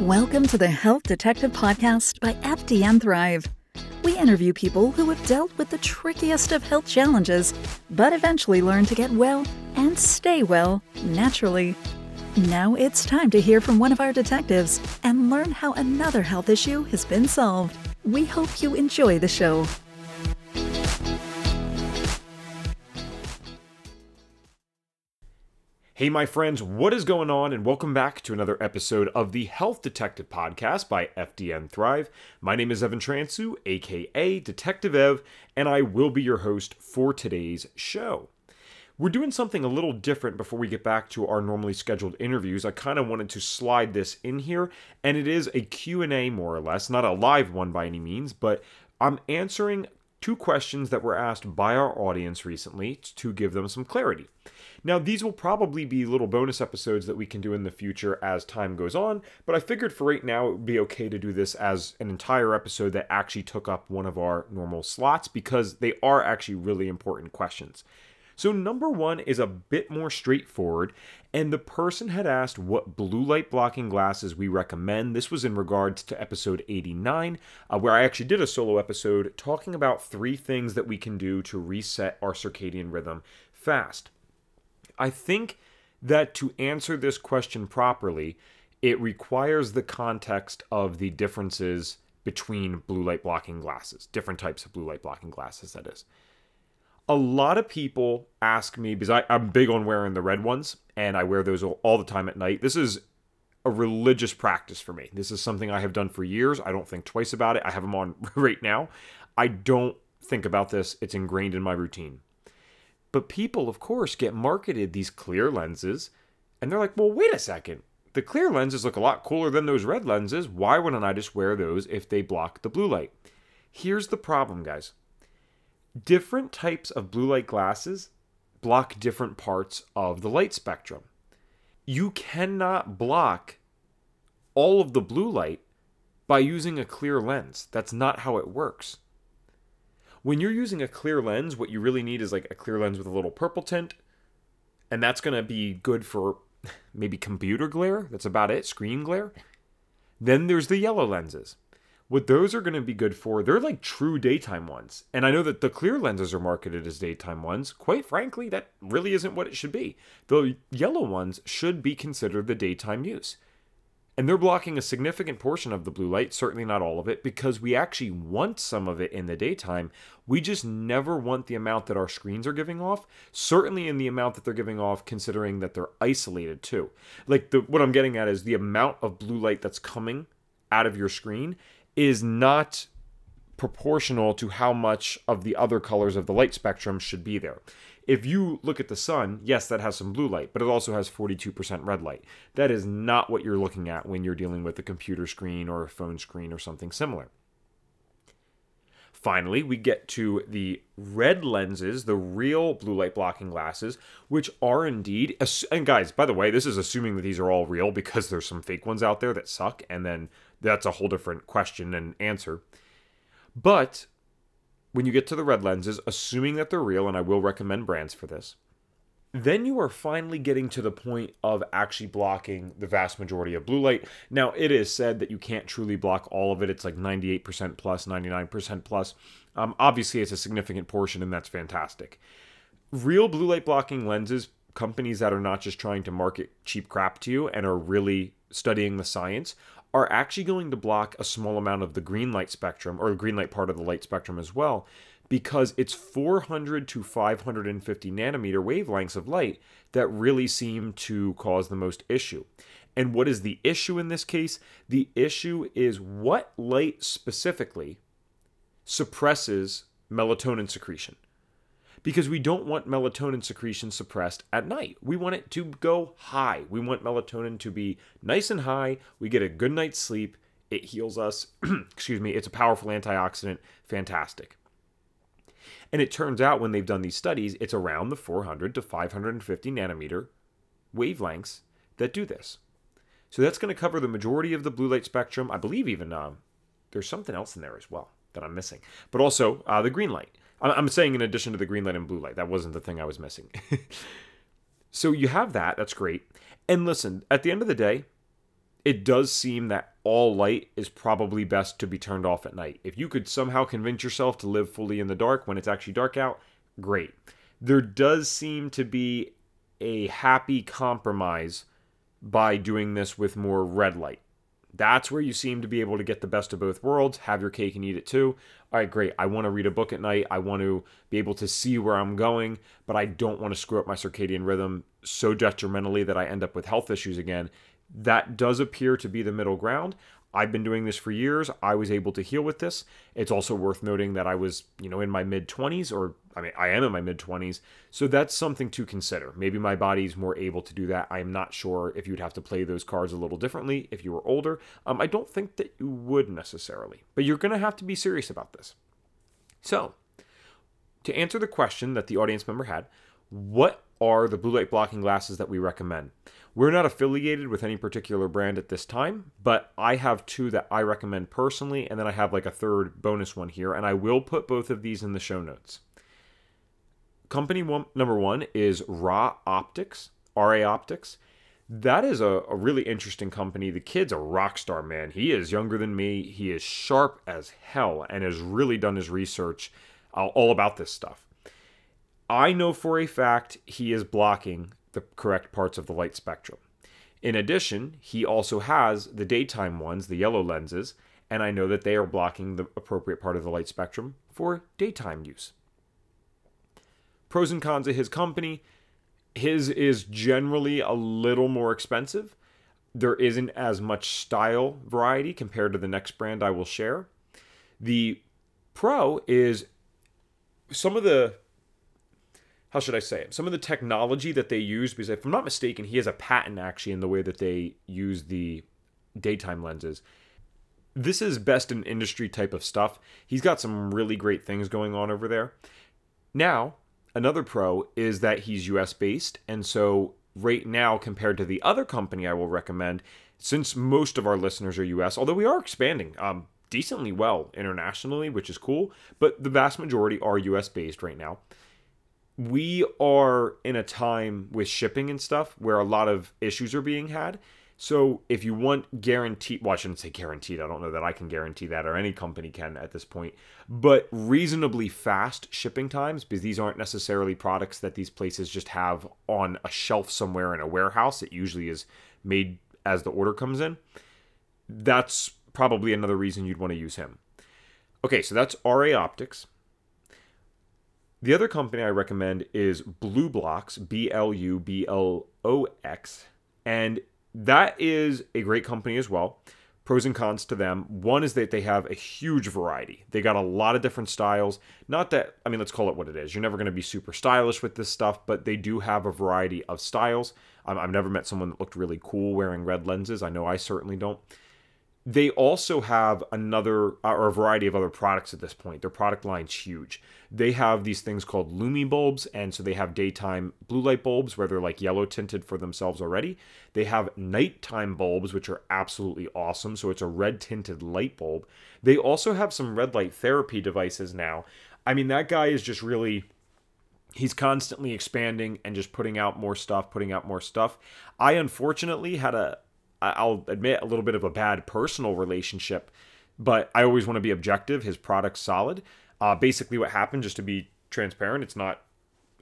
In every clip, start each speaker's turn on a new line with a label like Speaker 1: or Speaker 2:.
Speaker 1: Welcome to the Health Detective Podcast by FDN Thrive. We interview people who have dealt with the trickiest of health challenges, but eventually learn to get well and stay well naturally. Now it's time to hear from one of our detectives and learn how another health issue has been solved. We hope you enjoy the show.
Speaker 2: Hey, my friends, what is going on? And welcome back to another episode of the Health Detective Podcast by FDN Thrive. My name is Evan Transue, aka Detective Ev, and I will be your host for today's show. We're doing something a little different before we get back to our normally scheduled interviews. I kind of wanted to slide this in here, and it is a Q&A more or less, not a live one by any means, but I'm answering two questions that were asked by our audience recently to give them some clarity. Now, these will probably be little bonus episodes that we can do in the future as time goes on, but I figured for right now it would be okay to do this as an entire episode that actually took up one of our normal slots because they are actually really important questions. So, number one is a bit more straightforward, and the person had asked what blue light blocking glasses we recommend. This was in regards to episode 89, uh, where I actually did a solo episode talking about three things that we can do to reset our circadian rhythm fast. I think that to answer this question properly, it requires the context of the differences between blue light blocking glasses, different types of blue light blocking glasses, that is. A lot of people ask me because I, am big on wearing the red ones and I wear those all the time at night. This is a religious practice for me. This is something I have done for years. I don't think twice about it. I have them on right now. I don't think about this, it's ingrained in my routine. But people, of course, get marketed these clear lenses, and they're like, well, wait a second. The clear lenses look a lot cooler than those red lenses. Why wouldn't I just wear those if they block the blue light? Here's the problem, guys different types of blue light glasses block different parts of the light spectrum. You cannot block all of the blue light by using a clear lens. That's not how it works when you're using a clear lens, what you really need is like a clear lens with a little purple tint. And that's going to be good for maybe computer glare. That's about it, screen glare. Then there's the yellow lenses. What those are going to be good for, they're like true daytime ones. And I know that the clear lenses are marketed as daytime ones. Quite frankly, that really isn't what it should be. The yellow ones should be considered the daytime use. And they're blocking a significant portion of the blue light, certainly not all of it, because we actually want some of it in the daytime. We just never want the amount that our screens are giving off, certainly in the amount that they're giving off, considering that they're isolated too. Like the, what I'm getting at is the amount of blue light that's coming out of your screen is not proportional to how much of the other colors of the light spectrum should be there. If you look at the sun, yes, that has some blue light, but it also has 42% red light. That is not what you're looking at when you're dealing with a computer screen or a phone screen or something similar. Finally, we get to the red lenses, the real blue light blocking glasses, which are indeed. And guys, by the way, this is assuming that these are all real because there's some fake ones out there that suck, and then that's a whole different question and answer. But when you get to the red lenses, assuming that they're real, and I will recommend brands for this, then you are finally getting to the point of actually blocking the vast majority of blue light. Now, it is said that you can't truly block all of it. It's like 98% plus, 99% plus. Um, obviously, it's a significant portion, and that's fantastic. Real blue light blocking lenses, companies that are not just trying to market cheap crap to you and are really studying the science, are actually going to block a small amount of the green light spectrum or the green light part of the light spectrum as well because it's 400 to 550 nanometer wavelengths of light that really seem to cause the most issue. And what is the issue in this case? The issue is what light specifically suppresses melatonin secretion because we don't want melatonin secretion suppressed at night. We want it to go high. We want melatonin to be nice and high. We get a good night's sleep. It heals us. Excuse me. It's a powerful antioxidant. Fantastic. And it turns out when they've done these studies, it's around the 400 to 550 nanometer wavelengths that do this. So that's going to cover the majority of the blue light spectrum. I believe even um, there's something else in there as well that I'm missing, but also uh, the green light. I'm saying in addition to the green light and blue light. That wasn't the thing I was missing. so you have that. That's great. And listen, at the end of the day, it does seem that all light is probably best to be turned off at night. If you could somehow convince yourself to live fully in the dark when it's actually dark out, great. There does seem to be a happy compromise by doing this with more red light. That's where you seem to be able to get the best of both worlds, have your cake and eat it too. All right, great. I want to read a book at night. I want to be able to see where I'm going, but I don't want to screw up my circadian rhythm so detrimentally that I end up with health issues again. That does appear to be the middle ground. I've been doing this for years. I was able to heal with this. It's also worth noting that I was, you know, in my mid 20s, or I mean, I am in my mid 20s. So that's something to consider. Maybe my body's more able to do that. I am not sure if you'd have to play those cards a little differently if you were older. Um, I don't think that you would necessarily, but you're going to have to be serious about this. So, to answer the question that the audience member had, what are the blue light blocking glasses that we recommend? We're not affiliated with any particular brand at this time, but I have two that I recommend personally, and then I have like a third bonus one here, and I will put both of these in the show notes. Company one, number one is Ra Optics, RA Optics. That is a, a really interesting company. The kid's a rock star, man. He is younger than me. He is sharp as hell and has really done his research uh, all about this stuff. I know for a fact he is blocking the correct parts of the light spectrum. In addition, he also has the daytime ones, the yellow lenses, and I know that they are blocking the appropriate part of the light spectrum for daytime use. Pros and cons of his company his is generally a little more expensive. There isn't as much style variety compared to the next brand I will share. The Pro is some of the how should I say it? Some of the technology that they use, because if I'm not mistaken, he has a patent actually in the way that they use the daytime lenses. This is best in industry type of stuff. He's got some really great things going on over there. Now, another pro is that he's US based. And so, right now, compared to the other company I will recommend, since most of our listeners are US, although we are expanding um, decently well internationally, which is cool, but the vast majority are US based right now we are in a time with shipping and stuff where a lot of issues are being had. So if you want guaranteed, well, I shouldn't say guaranteed. I don't know that I can guarantee that or any company can at this point, but reasonably fast shipping times because these aren't necessarily products that these places just have on a shelf somewhere in a warehouse. It usually is made as the order comes in. That's probably another reason you'd want to use him. Okay, so that's RA Optics. The other company I recommend is BluBlox, B L U B L O X, and that is a great company as well. Pros and cons to them. One is that they have a huge variety. They got a lot of different styles. Not that, I mean, let's call it what it is. You're never going to be super stylish with this stuff, but they do have a variety of styles. I've never met someone that looked really cool wearing red lenses. I know I certainly don't they also have another uh, or a variety of other products at this point. Their product line's huge. They have these things called Lumi bulbs, and so they have daytime blue light bulbs where they're like yellow tinted for themselves already. They have nighttime bulbs, which are absolutely awesome. So it's a red tinted light bulb. They also have some red light therapy devices now. I mean, that guy is just really he's constantly expanding and just putting out more stuff, putting out more stuff. I unfortunately had a I'll admit a little bit of a bad personal relationship, but I always want to be objective. His product's solid. Uh, basically, what happened, just to be transparent, it's not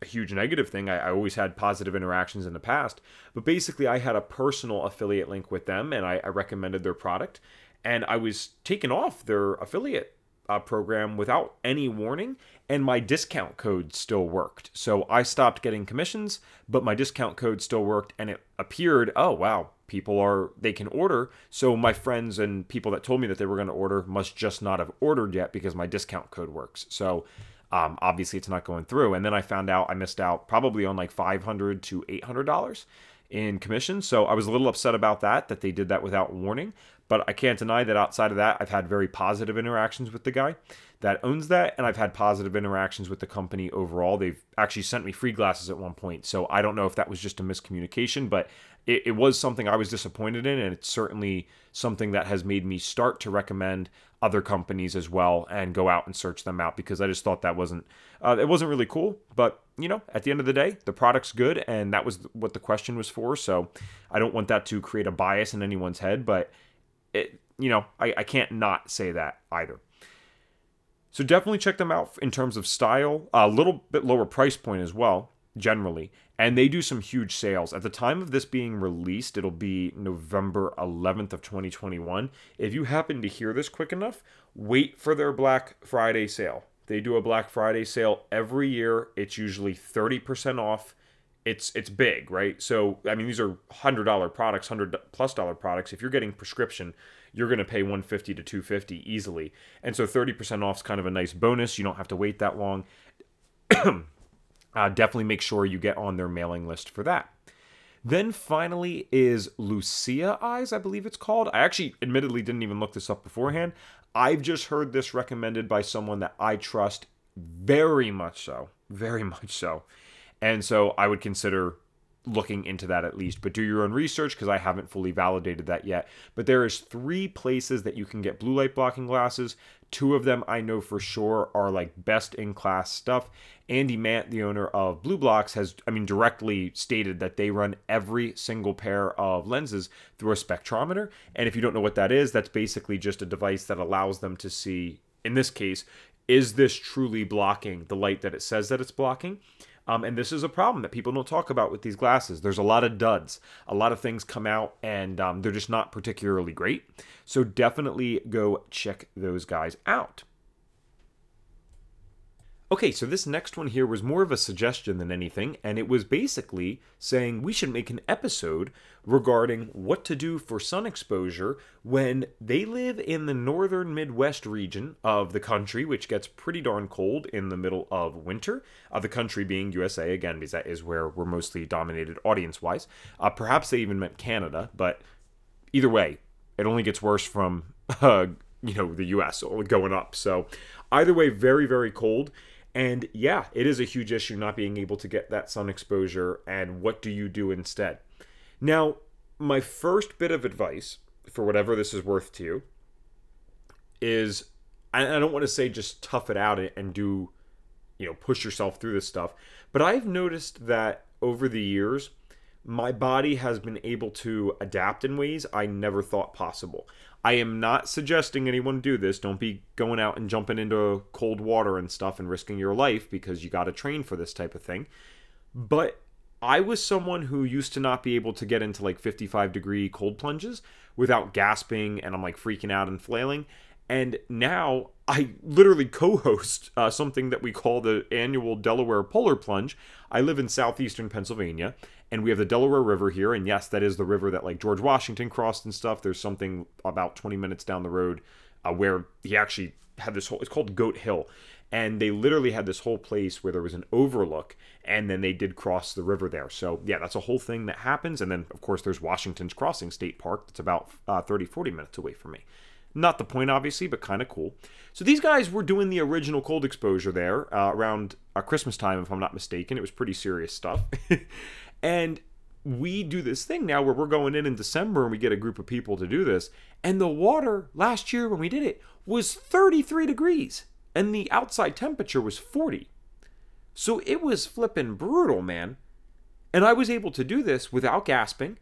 Speaker 2: a huge negative thing. I, I, always had positive interactions in the past, but basically, I had a personal affiliate link with them, and I, I recommended their product, and I was taken off their affiliate uh, program without any warning, and my discount code still worked. So I stopped getting commissions, but my discount code still worked, and it appeared, oh wow, people are they can order. So my friends and people that told me that they were going to order must just not have ordered yet because my discount code works. So um, obviously it's not going through. And then I found out I missed out probably on like five hundred to eight hundred dollars in commission. So I was a little upset about that, that they did that without warning. But I can't deny that outside of that, I've had very positive interactions with the guy that owns that. And I've had positive interactions with the company overall. They've actually sent me free glasses at one point. So I don't know if that was just a miscommunication, but it, it was something I was disappointed in. And it's certainly something that has made me start to recommend other companies as well and go out and search them out because I just thought that wasn't, uh, it wasn't really cool. But you know, at the end of the day, the product's good, and that was what the question was for. So I don't want that to create a bias in anyone's head, but it, you know, I, I can't not say that either. So definitely check them out in terms of style, a little bit lower price point as well, generally. And they do some huge sales. At the time of this being released, it'll be November 11th of 2021. If you happen to hear this quick enough, wait for their Black Friday sale. They do a Black Friday sale every year. It's usually 30% off. It's it's big, right? So I mean these are $100 products, 100 plus dollar products. If you're getting prescription, you're going to pay 150 to 250 easily. And so 30% off is kind of a nice bonus. You don't have to wait that long. uh, definitely make sure you get on their mailing list for that. Then finally is Lucia Eyes, I believe it's called. I actually admittedly didn't even look this up beforehand. I've just heard this recommended by someone that I trust very much so, very much so. And so I would consider looking into that at least. But do your own research because i haven't fully validated that yet. But there is three places that you can get blue light blocking glasses. Two of them i know for sure are like best in class stuff. Andy Mant the owner of BluBlox, has i mean directly stated that they run every single pair of lenses through a spectrometer. And if you don't know what that is that's basically just a device that allows them to see in this case is this truly blocking the light that it says that it's blocking um, and this is a problem that people don't talk about with these glasses. There's a lot of duds. A lot of things come out and um, they're just not particularly great. So definitely go check those guys out. Okay, so this next one here was more of a suggestion than anything, and it was basically saying we should make an episode regarding what to do for sun exposure when they live in the northern Midwest region of the country, which gets pretty darn cold in the middle of winter. Uh, the country being USA, again, because that is where we're mostly dominated audience wise. Uh, perhaps they even meant Canada, but either way, it only gets worse from. Uh, you know the US going up. So either way very very cold and yeah, it is a huge issue not being able to get that sun exposure. And what do you do instead? Now, my first bit of advice, for whatever this is worth to you, is I don't want to say just tough it out and do, you know, push yourself through this stuff. But I've noticed that over the years, my body has been able to adapt in ways I never thought possible. I am not suggesting anyone do this. Don't be going out and jumping into cold water and stuff and risking your life because you got to train for this type of thing. But I was someone who used to not be able to get into like 55 degree cold plunges without gasping and I'm like freaking out and flailing. And now I literally co host uh, something that we call the annual Delaware Polar Plunge. I live in southeastern Pennsylvania and we have the Delaware River here. And yes, that is the river that like George Washington crossed and stuff. There's something about 20 minutes down the road uh, where he actually had this whole, it's called Goat Hill. And they literally had this whole place where there was an overlook, and then they did cross the river there. So, yeah, that's a whole thing that happens. And then, of course, there's Washington's Crossing State Park that's about uh, 30, 40 minutes away from me. Not the point, obviously, but kind of cool. So these guys were doing the original cold exposure there uh, around uh, Christmas time, if I'm not mistaken. It was pretty serious stuff. And we do this thing now where we're going in in December and we get a group of people to do this. And the water last year when we did it was 33 degrees and the outside temperature was 40. So it was flipping brutal, man. And I was able to do this without gasping.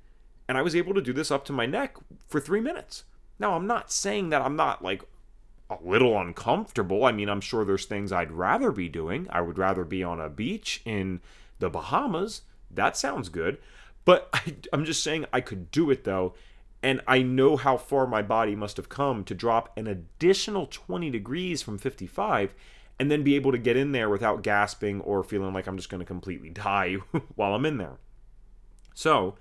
Speaker 2: And I was able to do this up to my neck for three minutes. Now, I'm not saying that I'm not like a little uncomfortable. I mean, I'm sure there's things I'd rather be doing. I would rather be on a beach in the Bahamas that sounds good. But I, I'm just saying I could do it though. And I know how far my body must have come to drop an additional 20 degrees from 55 and then be able to get in there without gasping or feeling like I'm just going to completely die while I'm in there. So,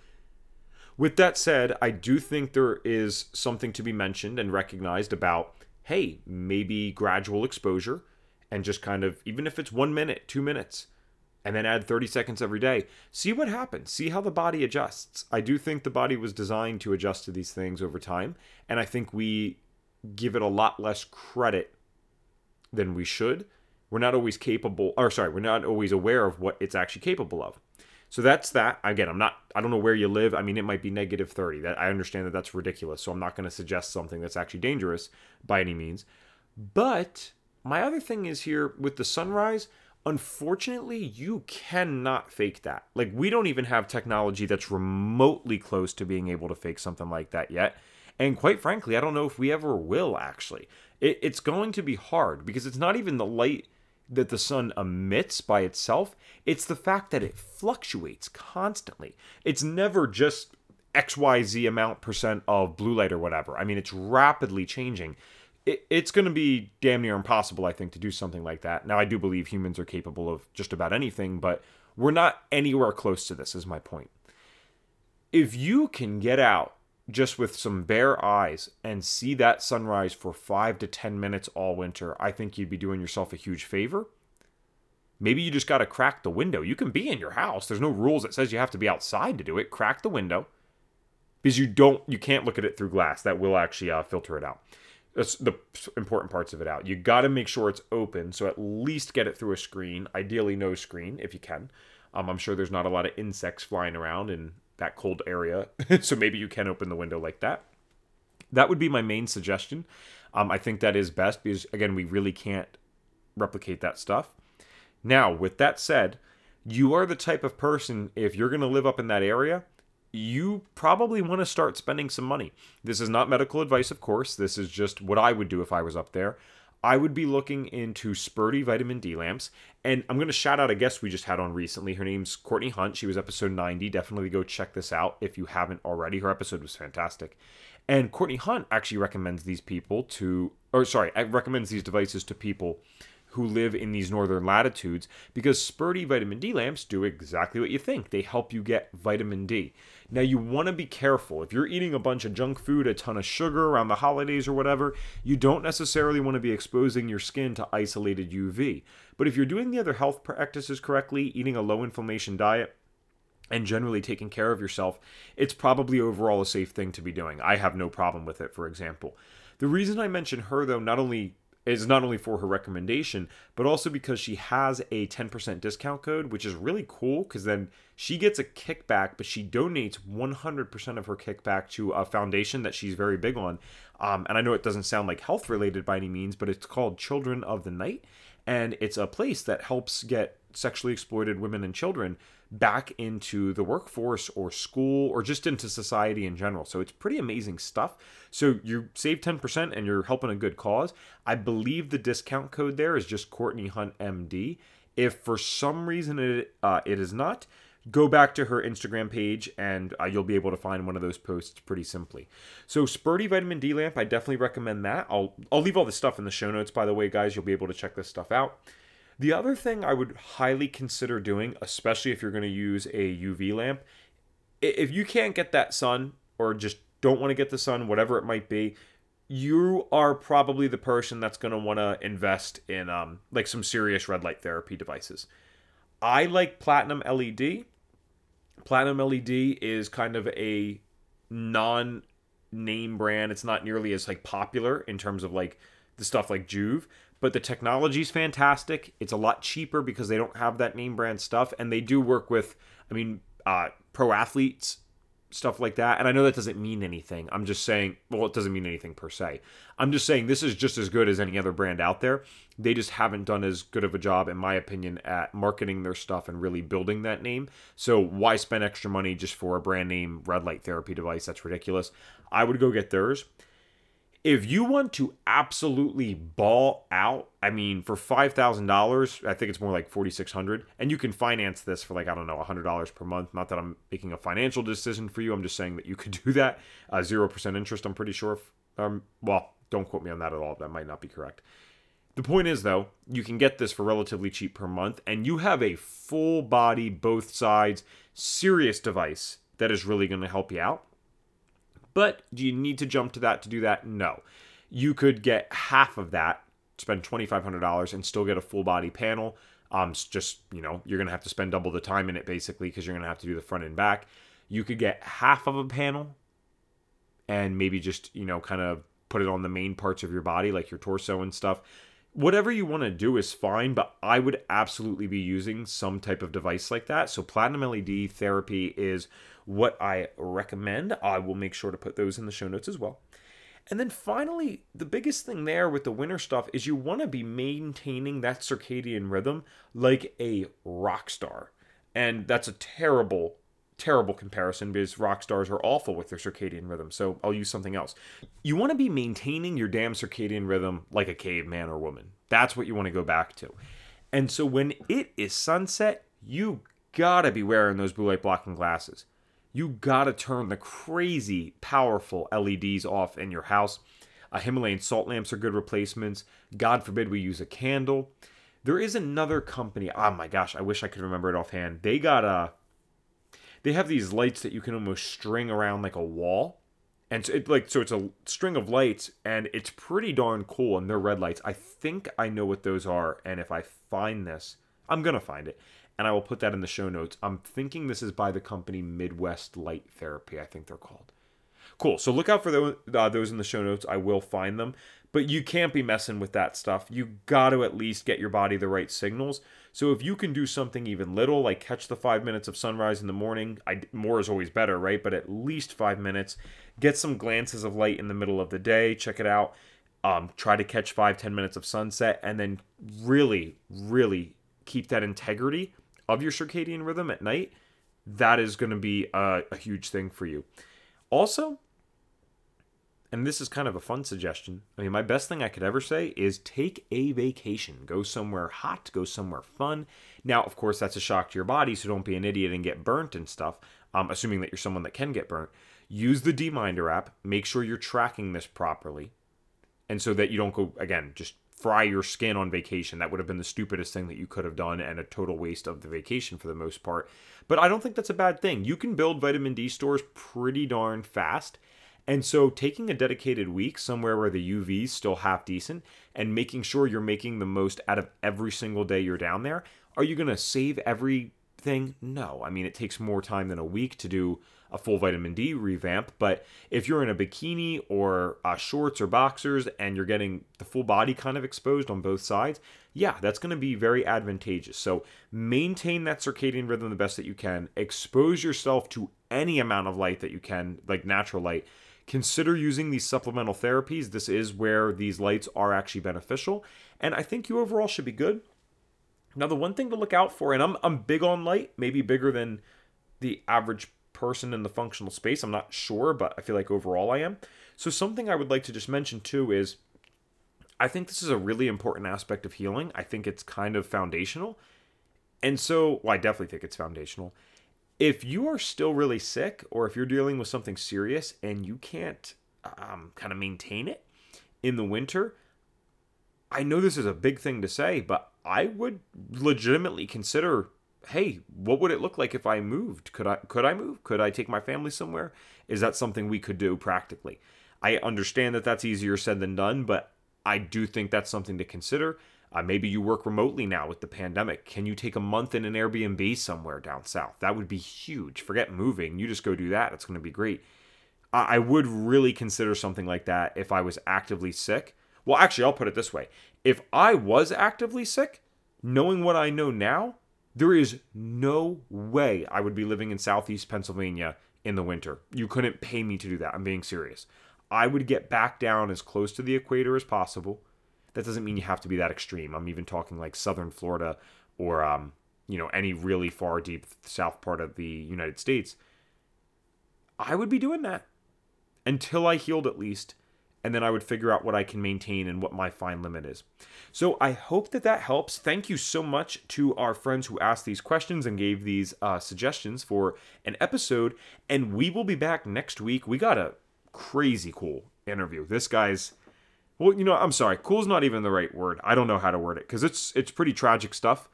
Speaker 2: with that said, I do think there is something to be mentioned and recognized about hey, maybe gradual exposure and just kind of, even if it's one minute, two minutes, and then add 30 seconds every day. See what happens. See how the body adjusts. I do think the body was designed to adjust to these things over time, and I think we give it a lot less credit than we should. We're not always capable, or sorry, we're not always aware of what it's actually capable of. So that's that. Again, I'm not. I don't know where you live. I mean, it might be negative 30. That I understand that that's ridiculous. So I'm not going to suggest something that's actually dangerous by any means. But my other thing is here with the sunrise. Unfortunately, you cannot fake that. Like, we don't even have technology that's remotely close to being able to fake something like that yet. And quite frankly, I don't know if we ever will actually. It, it's going to be hard because it's not even the light that the sun emits by itself, it's the fact that it fluctuates constantly. It's never just XYZ amount percent of blue light or whatever. I mean, it's rapidly changing. It, it's going to be damn near impossible, I think, to do something like that. Now, I do believe humans are capable of just about anything, but we're not anywhere close to this, is my point. If you can get out just with some bare eyes and see that sunrise for five to 10 minutes all winter, I think you'd be doing yourself a huge favor. Maybe you just got to crack the window. You can be in your house. There's no rules that says you have to be outside to do it. Crack the window because you don't, you can't look at it through glass. That will actually uh, filter it out. That's the important parts of it out. You got to make sure it's open. So at least get it through a screen, ideally no screen if you can. Um, I'm sure there's not a lot of insects flying around in that cold area. so maybe you can open the window like that. That would be my main suggestion. Um, I think that is best because, again, we really can't replicate that stuff. Now, with that said, you are the type of person, if you're going to live up in that area, you probably want to start spending some money. This is not medical advice, of course. This is just what I would do if I was up there. I would be looking into Sperti vitamin D lamps. And I'm going to shout out a guest we just had on recently. Her name's Courtney Hunt. She was episode 90. Definitely go check this out if you haven't already. Her episode was fantastic. And Courtney Hunt actually recommends these people to, or sorry, uh, recommends these devices to people who live in these northern latitudes because Sperti vitamin D lamps do exactly what you think. They help you get vitamin D. Now, you want to be careful. If you're eating a bunch of junk food, a ton of sugar around the holidays or whatever, you don't necessarily want to be exposing your skin to isolated UV. But if you're doing the other health practices correctly, eating a low inflammation diet, and generally taking care of yourself, it's probably overall a safe thing to be doing. I have no problem with it, for example. The reason I mention her, though, not only is not only for her recommendation, but also because she has a 10% discount code, which is really cool because then she gets a kickback, but she donates 100% of her kickback to a foundation that she's very big on. Um, and I know it doesn't sound like health related by any means, but it's called Children of the Night. And it's a place that helps get sexually exploited women and children back into the workforce or school or just into society in general. So it's pretty amazing stuff. So you save 10% and you're helping a good cause. I believe the discount code there is just Courtney Hunt MD. If for some reason it uh, it is not, go back to her Instagram page and uh, you'll be able to find one of those posts pretty simply. So Sperti Vitamin D lamp, I definitely recommend that. I'll I'll leave all the stuff in the show notes by the way, guys. You'll be able to check this stuff out. The other thing I would highly consider doing, especially if you're going to use a UV lamp, if you can't get that sun or just don't want to get the sun, whatever it might be, you are probably the person that's going to want to invest in um, like some serious red light therapy devices. I like platinum LED. Platinum LED is kind of a non name brand. It's not nearly as like popular in terms of like the stuff like Joovv, but the technology is fantastic. It's a lot cheaper because they don't have that name brand stuff, and they do work with, I mean, uh, pro athletes, stuff like that. And I know that doesn't mean anything. I'm just saying, well, it doesn't mean anything per se. I'm just saying this is just as good as any other brand out there. They just haven't done as good of a job, in my opinion, at marketing their stuff and really building that name. So why spend extra money just for a brand name red light therapy device? That's ridiculous. I would go get theirs if you want to absolutely ball out, I mean, for five thousand dollars, I think it's more like forty six hundred, and you can finance this for like I don't know, hundred dollars per month. Not that I'm making a financial decision for you. I'm just saying that you could do that. Uh, zero percent interest. I'm pretty sure. Um, well, don't quote me on that at all. That might not be correct. The point is, though, you can get this for relatively cheap per month, and you have a full body, both sides, serious device that is really going to help you out. But do you need to jump to that to do that? No. You could get half of that, spend $2,500, and still get a full body panel. Um, just, you know, you're going to have to spend double the time in it basically because you're going to have to do the front and back. You could get half of a panel and maybe just, you know, kind of put it on the main parts of your body, like your torso and stuff. Whatever you want to do is fine, but I would absolutely be using some type of device like that. So, platinum LED therapy is what I recommend. I will make sure to put those in the show notes as well. And then finally, the biggest thing there with the winter stuff is you want to be maintaining that circadian rhythm like a rock star. And that's a terrible, terrible comparison because rock stars are awful with their circadian rhythm. So I'll use something else. You want to be maintaining your damn circadian rhythm like a caveman or woman. That's what you want to go back to. And so when it is sunset, you gotta be wearing those blue light blocking glasses you gotta turn the crazy powerful LEDs off in your house. Uh, Himalayan salt lamps are good replacements. God forbid we use a candle. There is another company. Oh my gosh, I wish I could remember it offhand. They got a. They have these lights that you can almost string around like a wall, and so it like so it's a string of lights, and it's pretty darn cool. And they're red lights. I think I know what those are, and if I find this, I'm gonna find it and I will put that in the show notes. I'm thinking this is by the company Midwest Light Therapy, I think they're called. Cool. So look out for those, uh, those in the show notes. I will find them. But you can't be messing with that stuff. You got to at least get your body the right signals. So if you can do something even little, like catch the five minutes of sunrise in the morning, I, more is always better, right? But at least five minutes. Get some glances of light in the middle of the day. Check it out. Um, try to catch five, ten minutes of sunset, and then really, really keep that integrity of your circadian rhythm at night, that is going to be a, a huge thing for you. Also, and this is kind of a fun suggestion. I mean, my best thing I could ever say is take a vacation. Go somewhere hot, go somewhere fun. Now, of course, that's a shock to your body, so don't be an idiot and get burnt and stuff. Um, assuming that you're someone that can get burnt. Use the Dminder app. Make sure you're tracking this properly. And so that you don't go, again, just fry your skin on vacation. That would have been the stupidest thing that you could have done and a total waste of the vacation for the most part. But I don't think that's a bad thing. You can build vitamin D stores pretty darn fast. And so taking a dedicated week somewhere where the UV's still half decent and making sure you're making the most out of every single day you're down there. Are you going to save everything? No. I mean, it takes more time than a week to do a full vitamin D revamp. But if you're in a bikini or uh, shorts or boxers and you're getting the full body kind of exposed on both sides, yeah, that's going to be very advantageous. So maintain that circadian rhythm the best that you can. Expose yourself to any amount of light that you can, like natural light. Consider using these supplemental therapies. This is where these lights are actually beneficial. And I think you overall should be good. Now, the one thing to look out for, and I'm, I'm big on light, maybe bigger than the average person in the functional space. I'm not sure, but I feel like overall I am. So, something I would like to just mention too is I think this is a really important aspect of healing. I think it's kind of foundational. And so, well, I definitely think it's foundational. If you are still really sick or if you're dealing with something serious and you can't um, kind of maintain it in the winter, I know this is a big thing to say, but I would legitimately consider hey, what would it look like if I moved? Could I could I move? Could I take my family somewhere? Is that something we could do practically? I understand that that's easier said than done, but I do think that's something to consider. Uh, maybe you work remotely now with the pandemic. Can you take a month in an Airbnb somewhere down south? That would be huge. Forget moving. You just go do that. It's going to be great. I, I would really consider something like that if I was actively sick. Well, actually, I'll put it this way if I was actively sick, knowing what I know now, there is no way I would be living in southeast Pennsylvania in the winter. You couldn't pay me to do that. I'm being serious. I would get back down as close to the equator as possible. That doesn't mean you have to be that extreme. I'm even talking like southern Florida or um, you know, any really far deep south part of the United States. I would be doing that until I healed at least and then I would figure out what I can maintain and what my fine limit is. So I hope that that helps. Thank you so much to our friends who asked these questions and gave these uh, suggestions for an episode. And we will be back next week. We got a crazy cool interview. This guy's. Well, you know, I'm sorry. Cool's not even the right word. I don't know how to word it because it's it's pretty tragic stuff.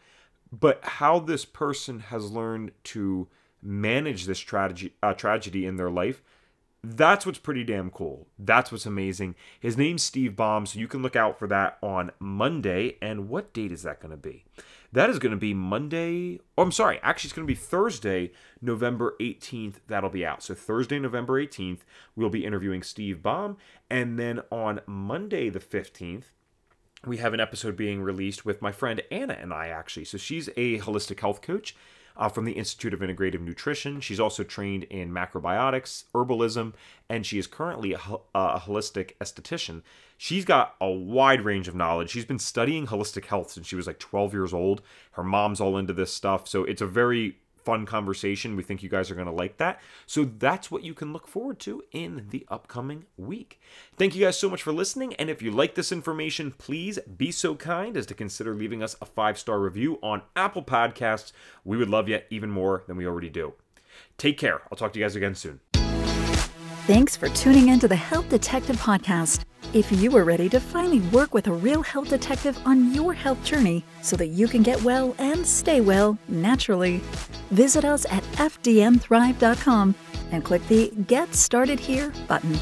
Speaker 2: But how this person has learned to manage this tragedy uh, tragedy in their life that's what's pretty damn cool. That's what's amazing. His name's Steve Baum, so you can look out for that on Monday. And what date is that going to be? That is going to be Monday. Oh, I'm sorry. Actually, it's going to be Thursday, November 18th. That'll be out. So, Thursday, November 18th, we'll be interviewing Steve Baum. And then on Monday, the 15th, we have an episode being released with my friend Anna and I, actually. So, she's a holistic health coach uh, from the Institute of Integrative Nutrition. She's also trained in macrobiotics, herbalism, and she is currently a, a holistic esthetician. She's got a wide range of knowledge. She's been studying holistic health since she was like 12 years old. Her mom's all into this stuff, so it's a very fun conversation. We think you guys are going to like that. So that's what you can look forward to in the upcoming week. Thank you guys so much for listening. And if you like this information, please be so kind as to consider leaving us a five star review on Apple Podcasts. We would love you even more than we already do. Take care. I'll talk to you guys again soon.
Speaker 1: Thanks for tuning in to the Health Detective Podcast. If you are ready to finally work with a real health detective on your health journey so that you can get well and stay well naturally, visit us at fdnthrive.com and click the Get Started Here button.